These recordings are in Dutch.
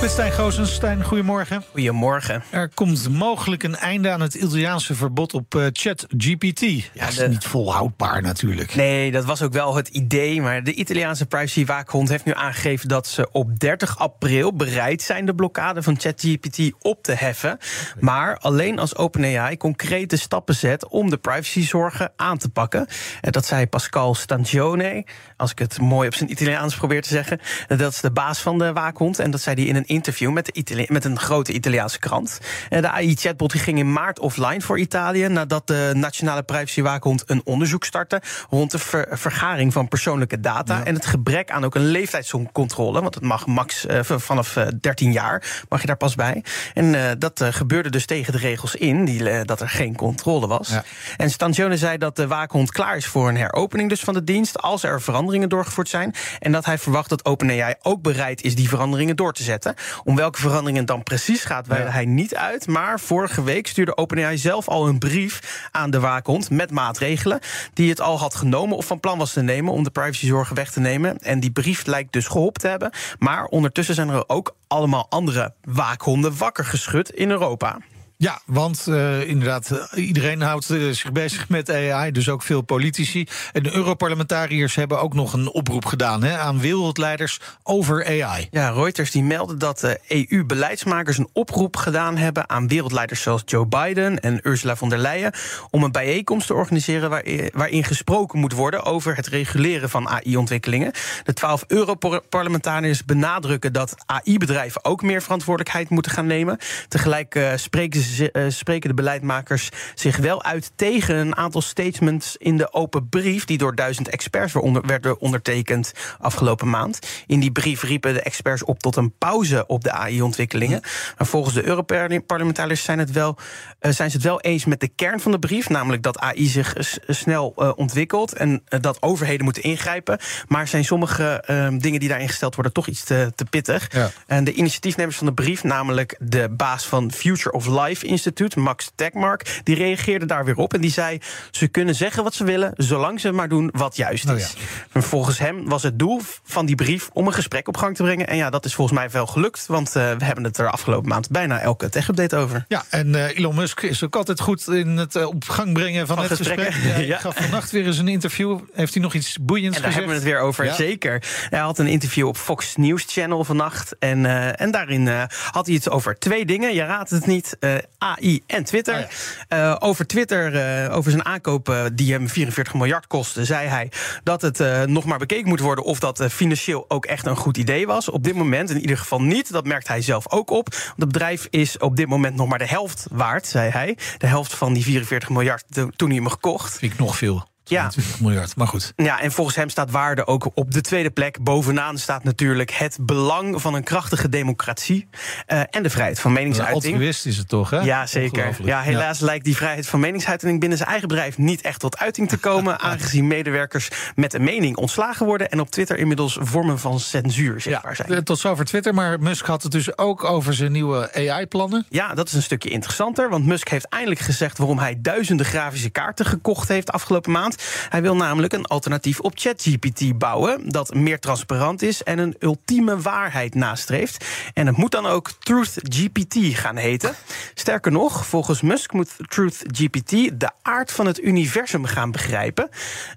Met Stijn Goosens. Stijn, goedemorgen. Goedemorgen. Er komt mogelijk een einde aan het Italiaanse verbod op uh, ChatGPT. Ja, dat is de- niet volhoudbaar natuurlijk. Nee, dat was ook wel het idee. Maar de Italiaanse privacywaakhond heeft nu aangegeven dat ze op 30 april bereid zijn de blokkade van ChatGPT op te heffen. Maar alleen als OpenAI concrete stappen zet om de privacyzorgen aan te pakken. En dat zei Pascal Stangione, als ik het mooi op zijn Italiaans probeer te zeggen. Dat is de baas van de waakhond. En dat zei hij in een interview met, de Itali- met een grote Italiaanse krant. En de AI-chatbot ging in maart offline voor Italië. Nadat de Nationale Privacywaakhond een onderzoek startte rond de ver- vergaring van persoonlijke data. En het gebrek aan ook een leeftijdscontrole. Want het mag max eh, vanaf eh, 13 jaar mag je daar pas bij. En eh, dat eh, gebeurde dus tegen de regels in, die, eh, dat er geen controle was. Ja. En Stangione zei dat de waakhond klaar is voor een heropening dus van de dienst. als er veranderingen doorgevoerd zijn. En dat hij verwacht dat OpenAI ook bereid is die veranderingen door te zetten. Om welke veranderingen het dan precies gaat, wijde Ja. hij niet uit. Maar vorige week stuurde OpenAI zelf al een brief aan de waakhond. met maatregelen. die het al had genomen of van plan was te nemen. om de privacyzorgen weg te nemen. En die brief lijkt dus geholpen te hebben. Maar ondertussen zijn er ook allemaal andere waakhonden wakker geschud in Europa. Ja, want eh, inderdaad, eh, iedereen houdt eh, zich bezig met AI, dus ook veel politici. En de Europarlementariërs hebben ook nog een oproep gedaan hè, aan wereldleiders over AI. Ja, Reuters die meldde dat de EU-beleidsmakers een oproep gedaan hebben aan wereldleiders zoals Joe Biden en Ursula von der Leyen om een bijeenkomst te organiseren waarin, gesproken moet worden over het reguleren van AI-ontwikkelingen. De twaalf Europarlementariërs benadrukken dat AI-bedrijven ook meer verantwoordelijkheid moeten gaan nemen. Tegelijk spreken, ze, spreken de beleidmakers zich wel uit tegen een aantal statements in de open brief die door duizend experts werden ondertekend afgelopen maand. In die brief riepen de experts op tot een pauze op de AI-ontwikkelingen. Maar volgens de Europarlementariërs zijn, het wel, eh, zijn ze het wel eens met de kern van de brief, namelijk dat AI zich snel eh, ontwikkelt en eh, dat overheden moeten ingrijpen. Maar zijn sommige eh, dingen die daarin gesteld worden toch iets te, te pittig. Ja. En de initiatiefnemers van de brief, namelijk de baas van Future of Life Institute, Max Tegmark, die reageerde daar weer op en die zei: ze kunnen zeggen wat ze willen, zolang ze maar doen wat juist Oh is. En volgens hem was het doel van die brief om een gesprek op gang te brengen. En ja, dat is volgens mij wel gelukt, want eh, we hebben het er afgelopen maand bijna elke tech-update over. Ja, en eh, Elon Musk is ook altijd goed in het eh, op gang brengen van, Van het gesprek. hij Ja. gaf vannacht weer eens een interview. Heeft hij nog iets boeiends En daar gezegd? hebben we het weer over, Ja. zeker. Hij had een interview op Fox News Channel vannacht. En, en daarin had hij het over twee dingen. Je raadt het niet, AI en Twitter. Oh Eh, over Twitter, eh, over zijn aankoop eh, die hem 44 miljard kostte... zei hij dat het nog maar bekeken moet worden... of dat financieel ook echt een goed idee was. Op dit moment in ieder geval niet. Dat merkt hij zelf ook op. Want het bedrijf is op dit moment nog maar de helft waard, zei hij. De helft van die 44 miljard to- toen hij hem gekocht. Vind ik nog veel. Ja. 20 miljard, maar goed. Ja, en volgens hem staat waarde ook op de tweede plek. Bovenaan staat natuurlijk het belang van een krachtige democratie eh, en de vrijheid van meningsuiting. altruïst is het toch, hè? Ja, zeker. Ja, helaas lijkt die vrijheid van meningsuiting binnen zijn eigen bedrijf niet echt tot uiting te komen. aangezien medewerkers met een mening ontslagen worden en op Twitter inmiddels vormen van censuur zichtbaar Ja, zijn. eh, tot zover Twitter. Maar Musk had het dus ook over zijn nieuwe AI-plannen. Ja, dat is een stukje interessanter. Want Musk heeft eindelijk gezegd waarom hij duizenden grafische kaarten gekocht heeft afgelopen maand. Hij wil namelijk een alternatief op ChatGPT bouwen. Dat meer transparant is en een ultieme waarheid nastreeft. En het moet dan ook TruthGPT gaan heten. Sterker nog, volgens Musk moet TruthGPT de aard van het universum gaan begrijpen.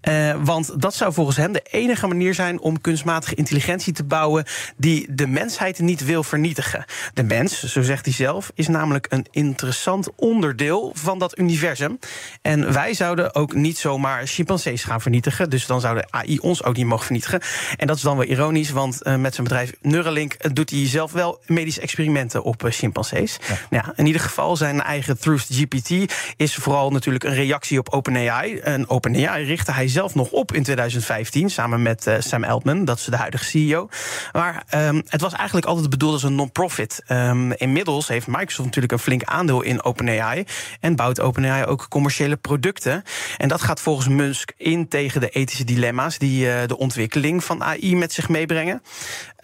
Eh, want dat zou volgens hem de enige manier zijn om kunstmatige intelligentie te bouwen die de mensheid niet wil vernietigen. De mens, zo zegt hij zelf, is namelijk een interessant onderdeel van dat universum. En wij zouden ook niet zomaar chimpansees gaan vernietigen. Dus dan zou de AI ons ook niet mogen vernietigen. En dat is dan wel ironisch, want eh, met zijn bedrijf Neuralink eh, doet hij zelf wel medische experimenten op uh, chimpansees. Nou Ja. in ieder geval zijn eigen Truth GPT is vooral natuurlijk een reactie op OpenAI. En OpenAI richtte hij zelf nog op in 2015 samen met Sam Altman, dat is de huidige CEO. Maar um, het was eigenlijk altijd bedoeld als een non-profit. Um, inmiddels heeft Microsoft natuurlijk een flink aandeel in OpenAI en bouwt OpenAI ook commerciële producten. En dat gaat volgens Musk in tegen de ethische dilemma's die uh, de ontwikkeling van AI met zich meebrengen.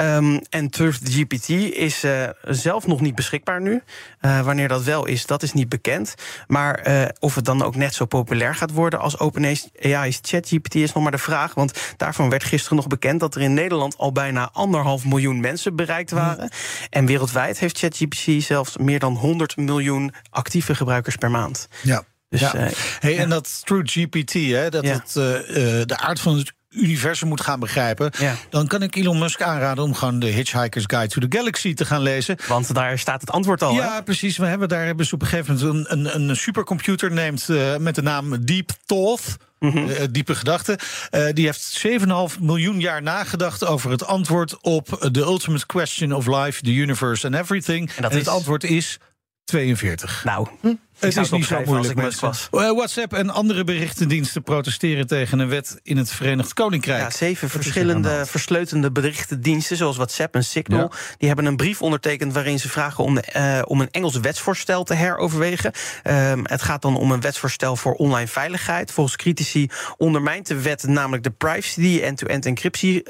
Um, en GPT is uh, zelf nog niet beschikbaar nu. Uh, wanneer dat wel is, dat is niet bekend. Maar of het dan ook net zo populair gaat worden als OpenAI's ChatGPT is nog maar de vraag. Want daarvan werd gisteren nog bekend dat er in Nederland al bijna anderhalf miljoen mensen bereikt waren. Mm. En wereldwijd heeft ChatGPT zelfs meer dan 100 miljoen actieve gebruikers per maand. Ja. Dus, ja. Uh, hey, en dat True GPT, hè, dat Ja. het uh, uh, de aard van het universum moet gaan begrijpen. Ja. Dan kan ik Elon Musk aanraden om gewoon de Hitchhiker's Guide to the Galaxy te gaan lezen. Want daar staat het antwoord al. Ja, hè? precies. We hebben daar hebben ze op een gegeven moment een, een, een supercomputer neemt uh, met de naam Deep Thought. Mm -hmm. uh, diepe gedachten. Uh, die heeft 7,5 miljoen jaar nagedacht over het antwoord op the ultimate question of life, the universe and everything. En, dat en is... het antwoord is 42. Nou, hm. Het is niet zo moeilijk, als ik was. Uh, WhatsApp en andere berichtendiensten protesteren tegen een wet in het Verenigd Koninkrijk. Ja, zeven verschillende versleutelde berichtendiensten, zoals WhatsApp en Signal, ja. die hebben een brief ondertekend waarin ze vragen om, de, uh, om een Engels wetsvoorstel te heroverwegen. Uh, het gaat dan om een wetsvoorstel voor online veiligheid. Volgens critici ondermijnt de wet namelijk de privacy die end-to-end encryptie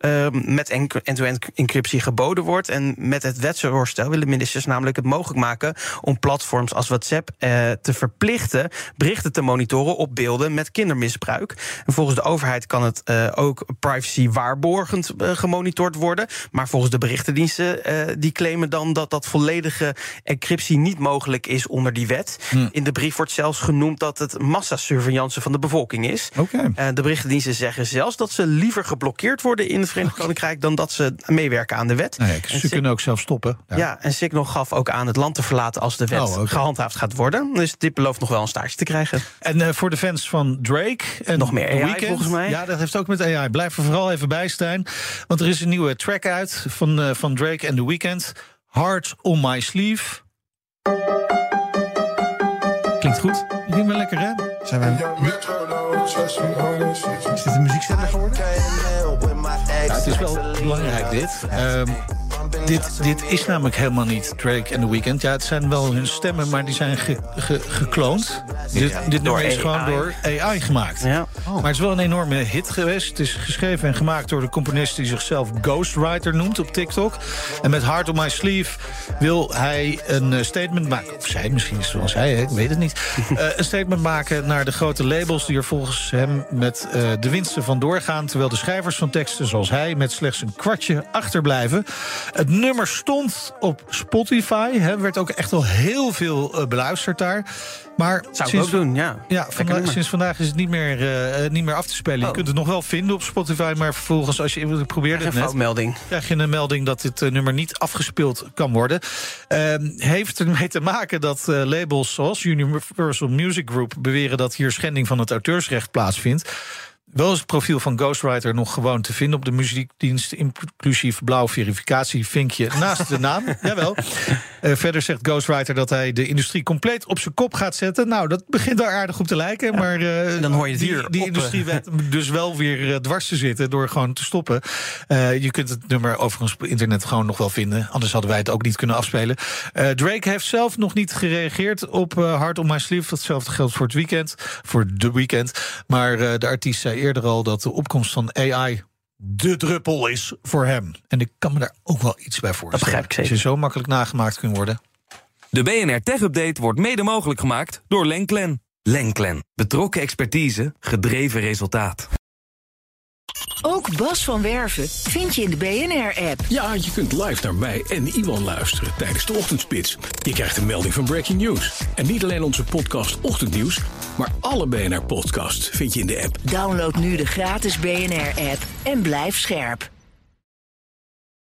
uh, met end-to-end encryptie geboden wordt. En met het wetsvoorstel willen ministers namelijk het mogelijk maken om platforms als WhatsApp uh, te verplichten berichten te monitoren op beelden met kindermisbruik. En volgens de overheid kan het uh, ook privacy waarborgend uh, gemonitord worden. Maar volgens de berichtendiensten die claimen dan dat dat volledige encryptie niet mogelijk is onder die wet. Hm. In de brief wordt zelfs genoemd dat het massasurveillance van de bevolking is. Okay. de berichtendiensten zeggen zelfs dat ze liever geblokkeerd worden in het Verenigd. Koninkrijk dan dat ze meewerken aan de wet. Nee, ze kunnen ook zelf stoppen. Ja. ja, en Signal gaf ook aan het land te verlaten als de wet oh, okay. gehandhaafd gaat worden. Dus dit belooft nog wel een staartje te krijgen. En uh, voor de fans van Drake en nog meer AI Weekend, volgens mij. Ja, dat heeft ook met AI. Blijf er vooral even bij, Stijn. Want er is een nieuwe track uit van, uh, van Drake en The Weeknd. Heart on my sleeve. Klinkt goed. Klinkt wel lekker, hè? Zijn wij... Is dit een muziekzender geworden? Ja, het is wel belangrijk, dit. Um, dit, dit is namelijk helemaal niet Drake en The Weeknd. Ja, het zijn wel hun stemmen, maar die zijn ge, ge, gekloond. Dit, dit nummer is gewoon door AI gemaakt. Ja. Oh. Maar het is wel een enorme hit geweest. Het is geschreven en gemaakt door de componist die zichzelf Ghostwriter noemt op TikTok. En met Heart on My Sleeve wil hij een statement maken. Of zij, misschien is het wel zij, hè? ik weet het niet. uh, een statement maken naar de grote labels die er volgens hem met uh, de winsten van doorgaan. Terwijl de schrijvers van teksten zoals hij met slechts een kwartje achterblijven. Het nummer stond op Spotify. Hè, werd ook echt wel heel veel uh, beluisterd daar. Maar Zou sinds, ik ook doen, ja. ja vandaag, sinds vandaag is het niet meer, uh, niet meer af te spelen. Oh. Je kunt het nog wel vinden op Spotify, maar vervolgens als je probeert het net, melding. krijg je een melding dat dit uh, nummer niet afgespeeld kan worden. Uh, heeft ermee te maken dat labels zoals Universal Music Group beweren dat hier schending van het auteursrecht plaatsvindt. Wel is het profiel van Ghostwriter nog gewoon te vinden op de muziekdienst, inclusief blauw verificatie, vinkje naast de naam. Jawel. Uh, verder zegt Ghostwriter dat hij de industrie compleet op zijn kop gaat zetten. Nou, dat begint daar aardig op te lijken. Ja, maar uh, dan hoor je die, hier die op, industrie weet dus wel weer uh, dwars te zitten door gewoon te stoppen. Je kunt het nummer overigens op internet gewoon nog wel vinden. Anders hadden wij het ook niet kunnen afspelen. Drake heeft zelf nog niet gereageerd op Hard on My Sleeve. Datzelfde geldt voor het weekend, voor de weekend. Maar de artiest zei eerder al dat de opkomst van AI de druppel is voor hem. En ik kan me daar ook wel iets bij voorstellen. Dat begrijp ik zeker. Als je zo makkelijk nagemaakt kunt worden. De BNR Tech Update wordt mede mogelijk gemaakt door Lenklen. Lenklen. Betrokken expertise, gedreven resultaat. Ook Bas van Werven vind je in de BNR-app. Ja, je kunt live naar mij en Iwan luisteren tijdens de ochtendspits. Je krijgt een melding van Breaking News. En niet alleen onze podcast Ochtendnieuws, maar alle BNR-podcasts vind je in de app. Download nu de gratis BNR-app en blijf scherp.